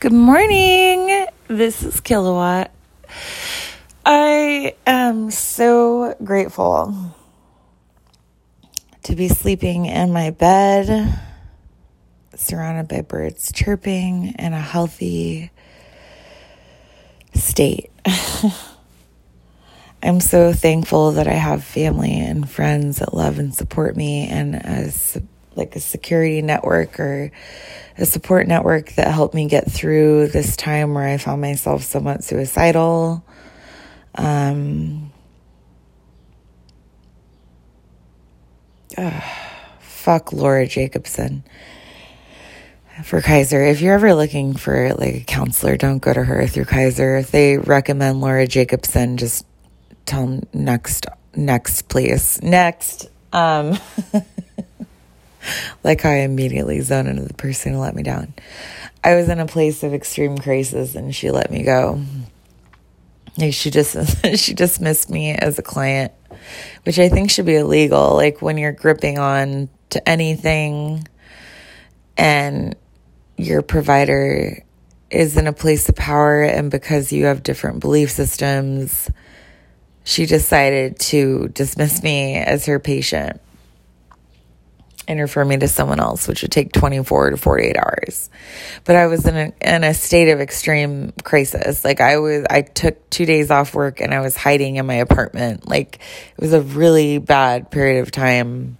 Good morning. This is Kilowatt. I am so grateful to be sleeping in my bed, surrounded by birds chirping, in a healthy state. I'm so thankful that I have family and friends that love and support me and as like a security network or a support network that helped me get through this time where I found myself somewhat suicidal. Um, uh, fuck Laura Jacobson for Kaiser. If you're ever looking for like a counselor, don't go to her through Kaiser. If they recommend Laura Jacobson, just tell them next, next, please, next. Um, like I immediately zone into the person who let me down. I was in a place of extreme crisis and she let me go. Like she just she dismissed me as a client, which I think should be illegal. Like when you're gripping on to anything and your provider is in a place of power and because you have different belief systems, she decided to dismiss me as her patient and refer me to someone else, which would take 24 to 48 hours. But I was in a, in a state of extreme crisis. Like I was, I took two days off work and I was hiding in my apartment. Like it was a really bad period of time.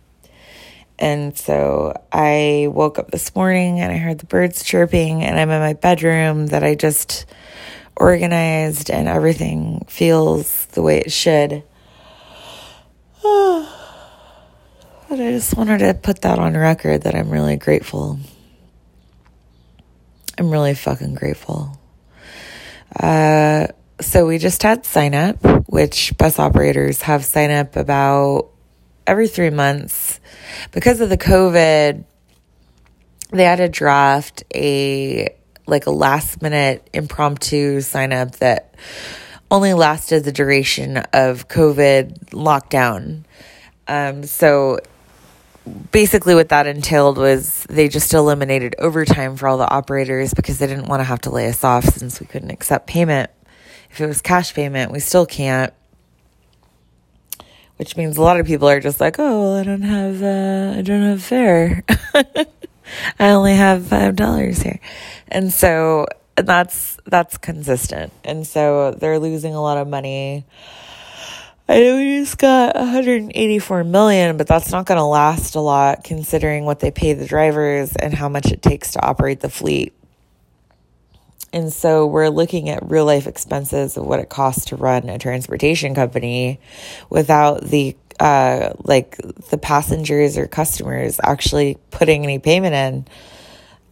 And so I woke up this morning and I heard the birds chirping and I'm in my bedroom that I just organized and everything feels the way it should. But I just wanted to put that on record that I'm really grateful. I'm really fucking grateful. Uh, so we just had sign up, which bus operators have sign up about every three months. Because of the COVID, they had to draft a like a last minute impromptu sign up that only lasted the duration of COVID lockdown. Um, so basically what that entailed was they just eliminated overtime for all the operators because they didn't want to have to lay us off since we couldn't accept payment. If it was cash payment, we still can't. Which means a lot of people are just like, "Oh, I don't have uh, I don't have fare. I only have $5 here." And so that's that's consistent. And so they're losing a lot of money I know we just got 184 million, but that's not going to last a lot considering what they pay the drivers and how much it takes to operate the fleet. And so we're looking at real life expenses of what it costs to run a transportation company without the uh, like the passengers or customers actually putting any payment in.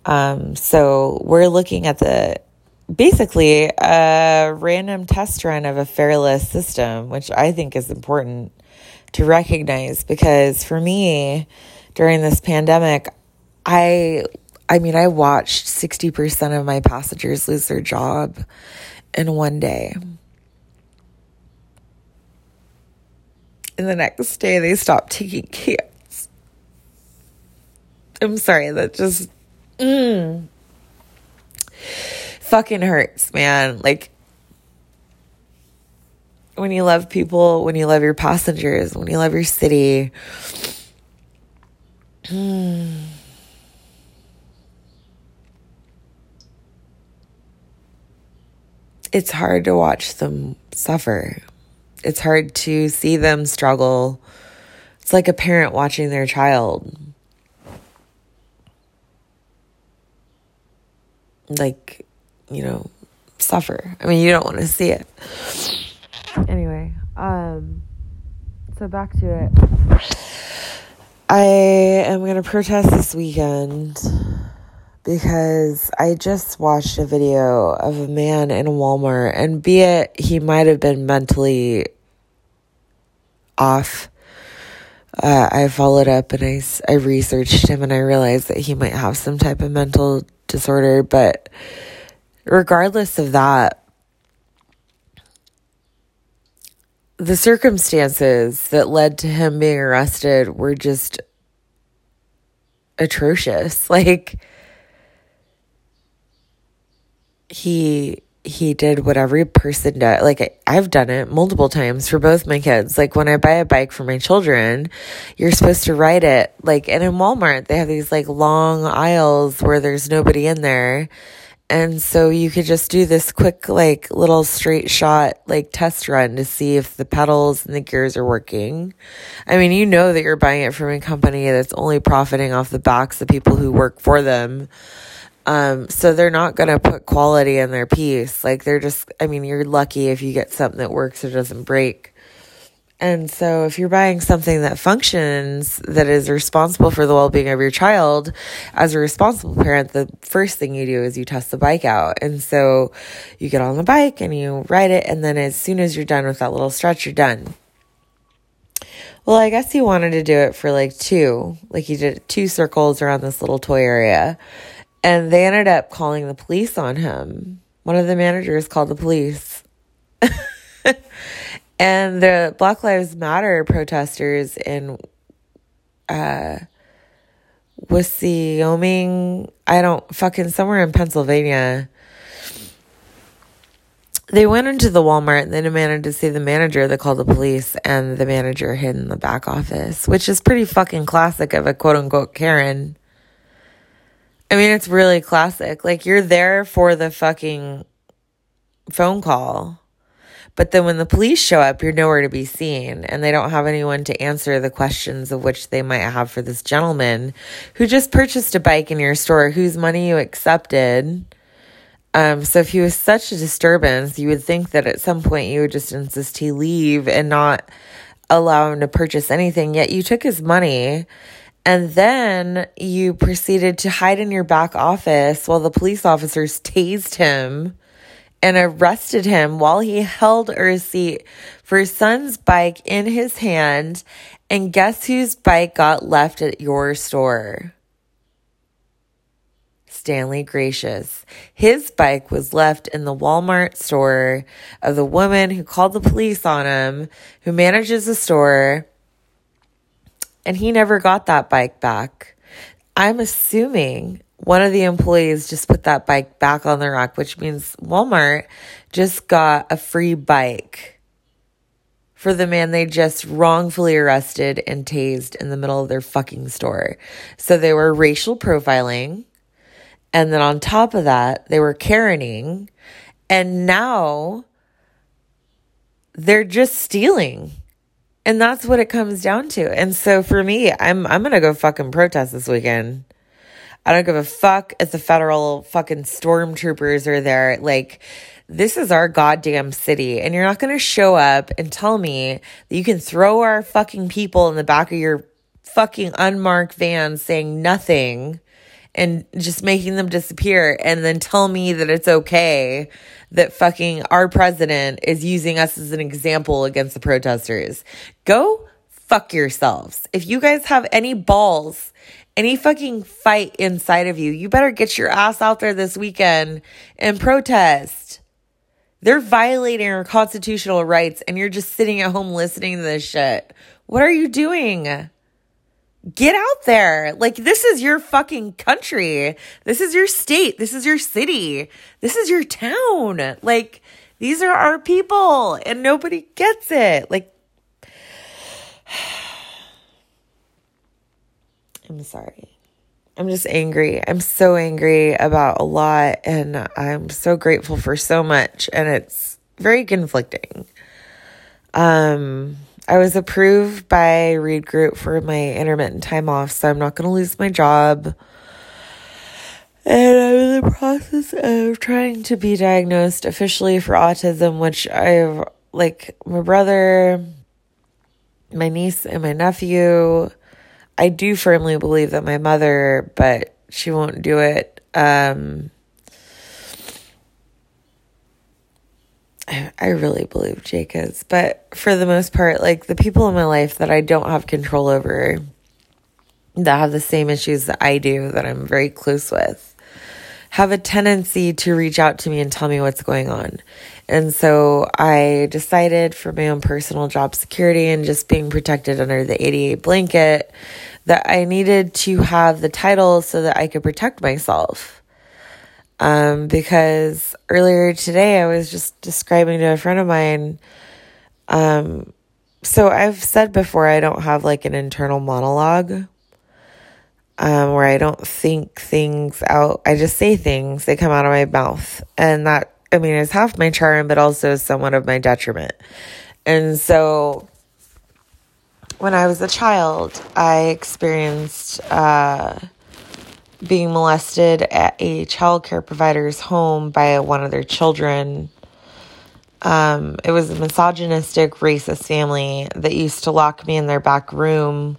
Um, so we're looking at the basically a random test run of a fareless system, which I think is important to recognize because for me during this pandemic, I I mean, I watched 60% of my passengers lose their job in one day. And the next day they stopped taking cabs. I'm sorry, that just mm fucking hurts, man. Like, when you love people, when you love your passengers, when you love your city. Hmm. It's hard to watch them suffer. It's hard to see them struggle. It's like a parent watching their child. Like, you know, suffer. I mean, you don't want to see it. Anyway, um, so back to it. I am going to protest this weekend because I just watched a video of a man in a Walmart, and be it he might have been mentally off. Uh, I followed up and I, I researched him and I realized that he might have some type of mental disorder, but regardless of that, the circumstances that led to him being arrested were just atrocious. Like, he he did what every person does. Like I've done it multiple times for both my kids. Like when I buy a bike for my children, you're supposed to ride it. Like and in Walmart, they have these like long aisles where there's nobody in there. And so you could just do this quick, like little straight shot, like test run to see if the pedals and the gears are working. I mean, you know that you're buying it from a company that's only profiting off the backs of people who work for them. Um, so they're not going to put quality in their piece. Like they're just, I mean, you're lucky if you get something that works or doesn't break. And so if you're buying something that functions, that is responsible for the well-being of your child, as a responsible parent, the first thing you do is you test the bike out. And so you get on the bike and you ride it. And then as soon as you're done with that little stretch, you're done. Well, I guess he wanted to do it for like two, like he did two circles around this little toy area. And they ended up calling the police on him. One of the managers called the police. and the Black Lives Matter protesters in uh Wyoming, I don't fucking somewhere in Pennsylvania. They went into the Walmart and they demanded to see the manager. They called the police and the manager hid in the back office, which is pretty fucking classic of a quote unquote Karen. I mean, it's really classic. Like, you're there for the fucking phone call. But then when the police show up, you're nowhere to be seen, and they don't have anyone to answer the questions of which they might have for this gentleman who just purchased a bike in your store, whose money you accepted. Um, so if he was such a disturbance, you would think that at some point you would just insist he leave and not allow him to purchase anything. Yet you took his money and then you proceeded to hide in your back office while the police officers tased him and arrested him while he held a receipt for son's bike in his hand. And guess whose bike got left at your store? Stanley Gracious. His bike was left in the Walmart store of the woman who called the police on him, who manages the store and he never got that bike back. I'm assuming one of the employees just put that bike back on the rack, which means Walmart just got a free bike for the man they just wrongfully arrested and tased in the middle of their fucking store. So they were racial profiling. And then on top of that, they were Karening. And now they're just stealing. And that's what it comes down to. And so for me, I'm I'm gonna go fucking protest this weekend. I don't give a fuck if the federal fucking stormtroopers are there. Like, this is our goddamn city. And you're not gonna show up and tell me that you can throw our fucking people in the back of your fucking unmarked van saying nothing and just making them disappear and then tell me that it's okay that fucking our president is using us as an example against the protesters. Go fuck yourselves. If you guys have any balls, any fucking fight inside of you, you better get your ass out there this weekend and protest. They're violating our constitutional rights and you're just sitting at home listening to this shit. What are you doing? get out there. Like, this is your fucking country. This is your state. This is your city. This is your town. Like, these are our people, and nobody gets it. Like, I'm sorry. I'm just angry. I'm so angry about a lot, and I'm so grateful for so much, and it's very conflicting. Um, I was approved by Reed Group for my intermittent time off, so I'm not going to lose my job. And I'm in the process of trying to be diagnosed officially for autism, which I've, like, my brother, my niece, and my nephew. I do firmly believe that my mother, but she won't do it. Um, I, really believe Jake is, but for the most part, like the people in my life that I don't have control over, that have the same issues that I do, that I'm very close with, have a tendency to reach out to me and tell me what's going on. And so I decided for my own personal job security and just being protected under the ADA blanket that I needed to have the title so that I could protect myself. Um, because earlier today I was just describing to a friend of mine, um, so I've said before I don't have like an internal monologue um, where I don't think things out. I just say things, they come out of my mouth. And that, I mean, it's half my charm, but also somewhat of my detriment. And so when I was a child, I experienced uh, being molested at a child care provider's home by one of their children um, it was a misogynistic, racist family that used to lock me in their back room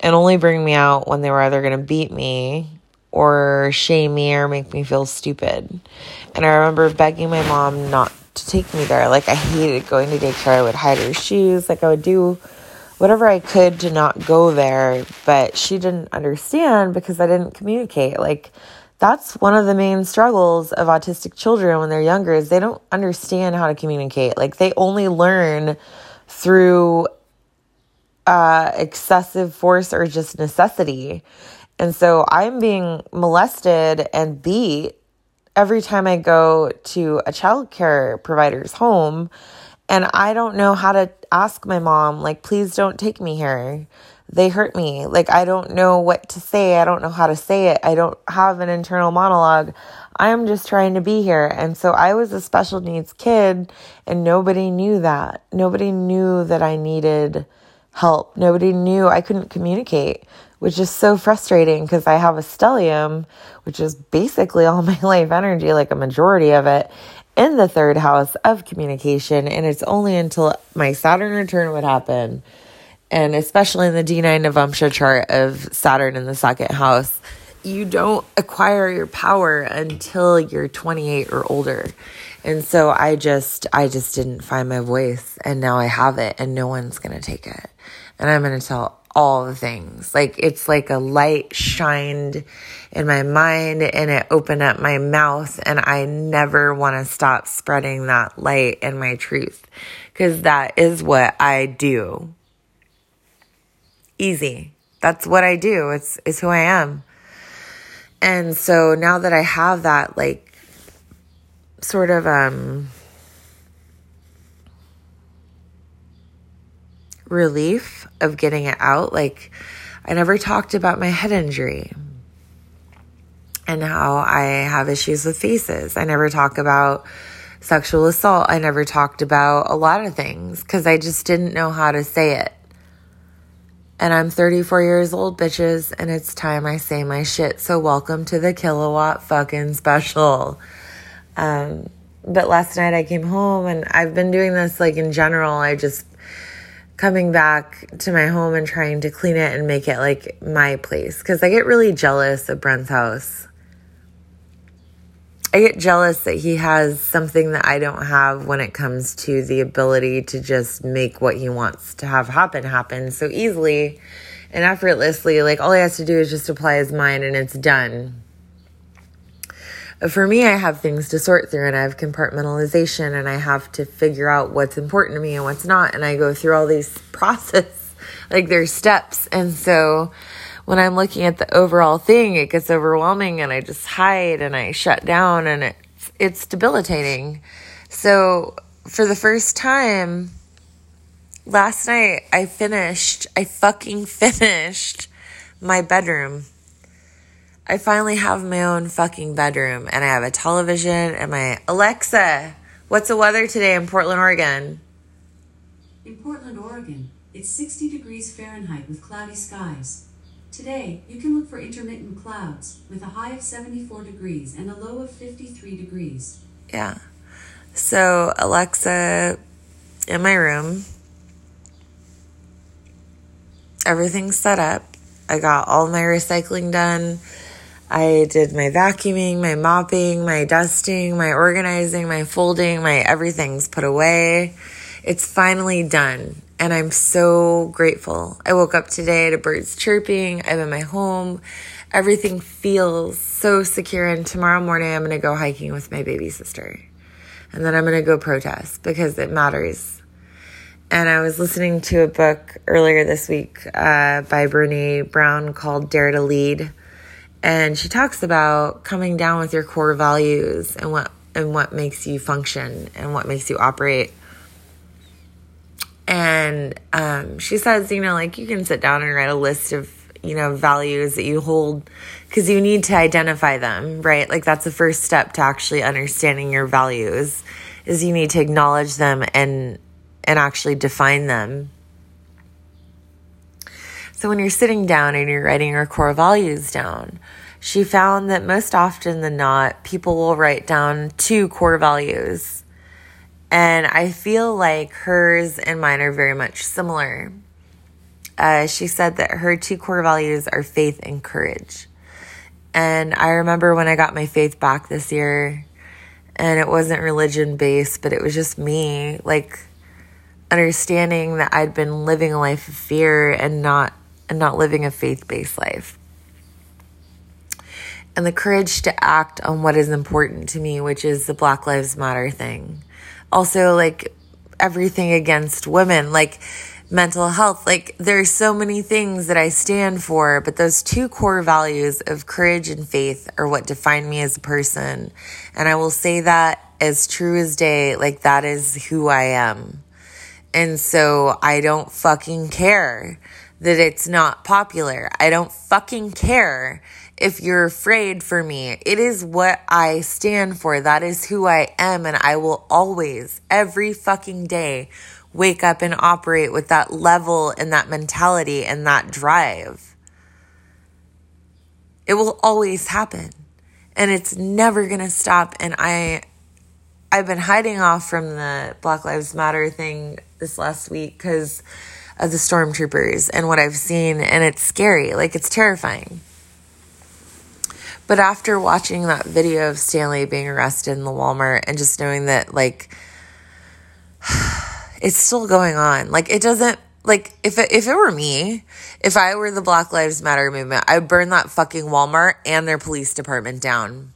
and only bring me out when they were either going to beat me or shame me or make me feel stupid. And I remember begging my mom not to take me there. Like, I hated going to daycare. I would hide her shoes. Like, I would do whatever I could to not go there. But she didn't understand because I didn't communicate. Like, that's one of the main struggles of autistic children when they're younger is they don't understand how to communicate like they only learn through uh, excessive force or just necessity and so i'm being molested and beat every time i go to a child care provider's home and i don't know how to ask my mom like please don't take me here they hurt me. Like, I don't know what to say. I don't know how to say it. I don't have an internal monologue. I am just trying to be here. And so I was a special needs kid, and nobody knew that. Nobody knew that I needed help. Nobody knew I couldn't communicate, which is so frustrating because I have a stellium, which is basically all my life energy, like a majority of it, in the third house of communication. And it's only until my Saturn return would happen and especially in the D9 Navamsha chart of Saturn in the second house, you don't acquire your power until you're 28 or older. And so I just I just didn't find my voice and now I have it and no one's going to take it. And I'm going to tell all the things. Like it's like a light shined in my mind and it opened up my mouth and I never want to stop spreading that light and my truth cuz that is what I do easy. That's what I do. It's it's who I am. And so now that I have that like sort of um relief of getting it out, like I never talked about my head injury and how I have issues with faces. I never talk about sexual assault. I never talked about a lot of things because I just didn't know how to say it. And I'm 34 years old, bitches, and it's time I say my shit. So, welcome to the kilowatt fucking special. Um, but last night I came home and I've been doing this like in general. I just coming back to my home and trying to clean it and make it like my place because I get really jealous of Brent's house. I get jealous that he has something that I don't have when it comes to the ability to just make what he wants to have happen happen so easily and effortlessly. Like all he has to do is just apply his mind and it's done. For me, I have things to sort through and I have compartmentalization and I have to figure out what's important to me and what's not. And I go through all these process, like there's steps. And so, when I'm looking at the overall thing, it gets overwhelming and I just hide and I shut down and it's, it's debilitating. So for the first time last night, I finished, I fucking finished my bedroom. I finally have my own fucking bedroom and I have a television and my Alexa, what's the weather today in Portland, Oregon? In Portland, Oregon, it's 60 degrees Fahrenheit with cloudy skies. Today, you can look for intermittent clouds with a high of 74 degrees and a low of 53 degrees. Yeah. So, Alexa in my room, everything's set up. I got all my recycling done. I did my vacuuming, my mopping, my dusting, my organizing, my folding, my everything's put away. It's finally done and I'm so grateful. I woke up today to birds chirping. I'm in my home. Everything feels so secure. And tomorrow morning, I'm going to go hiking with my baby sister. And then I'm going to go protest because it matters. And I was listening to a book earlier this week uh, by Brene Brown called Dare to Lead. And she talks about coming down with your core values and what and what makes you function and what makes you operate. And um, she says, you know, like you can sit down and write a list of, you know, values that you hold because you need to identify them, right? Like that's the first step to actually understanding your values is you need to acknowledge them and and actually define them. So when you're sitting down and you're writing your core values down, she found that most often than not, people will write down two core values. And I feel like hers and mine are very much similar. Uh, she said that her two core values are faith and courage. And I remember when I got my faith back this year, and it wasn't religion based, but it was just me, like understanding that I'd been living a life of fear and not and not living a faith-based life. And the courage to act on what is important to me, which is the Black Lives Matter thing. Also like everything against women, like mental health. Like there's so many things that I stand for, but those two core values of courage and faith are what define me as a person. And I will say that as true as day, like that is who I am. And so I don't fucking care that it's not popular. I don't fucking care if you're afraid for me. It is what I stand for. That is who I am. And I will always, every fucking day, wake up and operate with that level and that mentality and that drive. It will always happen and it's never going to stop and I I've been hiding off from the Black Lives Matter thing this last week cuz of the stormtroopers and what I've seen and it's scary like it's terrifying. But after watching that video of Stanley being arrested in the Walmart and just knowing that like it's still going on. Like it doesn't like if it, if it were me, if I were the Black Lives Matter movement, I'd burn that fucking Walmart and their police department down.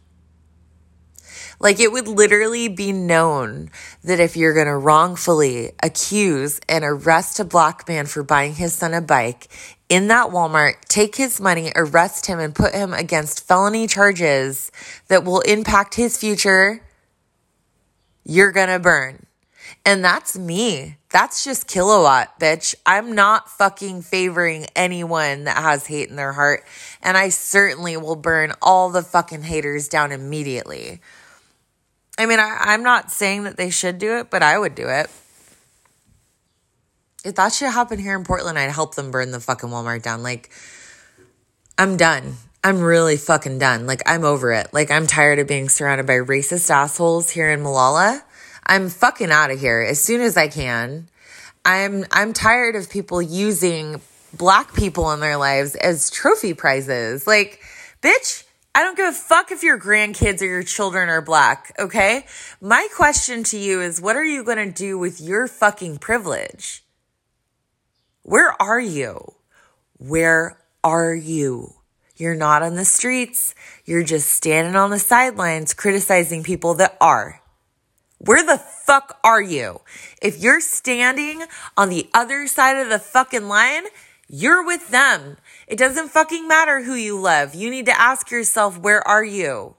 Like it would literally be known that if you're going to wrongfully accuse and arrest a black man for buying his son a bike in that Walmart, take his money, arrest him and put him against felony charges that will impact his future, you're going to burn. And that's me. That's just kilowatt, bitch. I'm not fucking favoring anyone that has hate in their heart. And I certainly will burn all the fucking haters down immediately. I mean, I, am not saying that they should do it, but I would do it. If that should happen here in Portland, I'd help them burn the fucking Walmart down. Like, I'm done. I'm really fucking done. Like, I'm over it. Like, I'm tired of being surrounded by racist assholes here in Molalla. I'm fucking out of here as soon as I can. I'm I'm tired of people using black people in their lives as trophy prizes. Like, bitch, I don't give a fuck if your grandkids or your children are black, okay? My question to you is what are you going to do with your fucking privilege? Where are you? Where are you? You're not on the streets. You're just standing on the sidelines criticizing people that are. Where the fuck are you? If you're standing on the other side of the fucking line, you're with them. It doesn't fucking matter who you love. You need to ask yourself, where are you?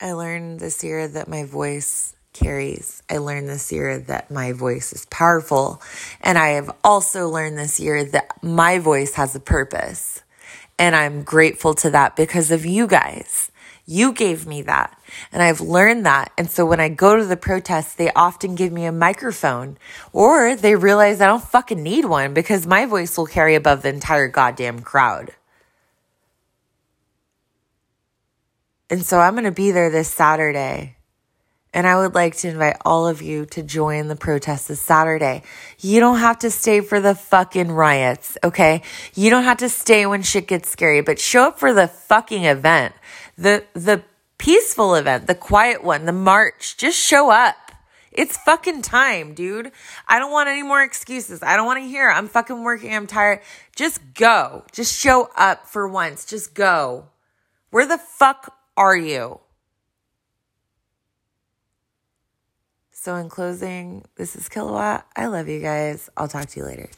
I learned this year that my voice carries. I learned this year that my voice is powerful. And I have also learned this year that my voice has a purpose. And I'm grateful to that because of you guys. You gave me that. And I've learned that. And so when I go to the protests, they often give me a microphone or they realize I don't fucking need one because my voice will carry above the entire goddamn crowd. And so I'm going to be there this Saturday and I would like to invite all of you to join the protest this Saturday. You don't have to stay for the fucking riots, okay? You don't have to stay when shit gets scary, but show up for the fucking event. The, the peaceful event, the quiet one, the march. Just show up. It's fucking time, dude. I don't want any more excuses. I don't want to hear. I'm fucking working. I'm tired. Just go. Just show up for once. Just go. Where the fuck are you? So, in closing, this is Kilowatt. I love you guys. I'll talk to you later.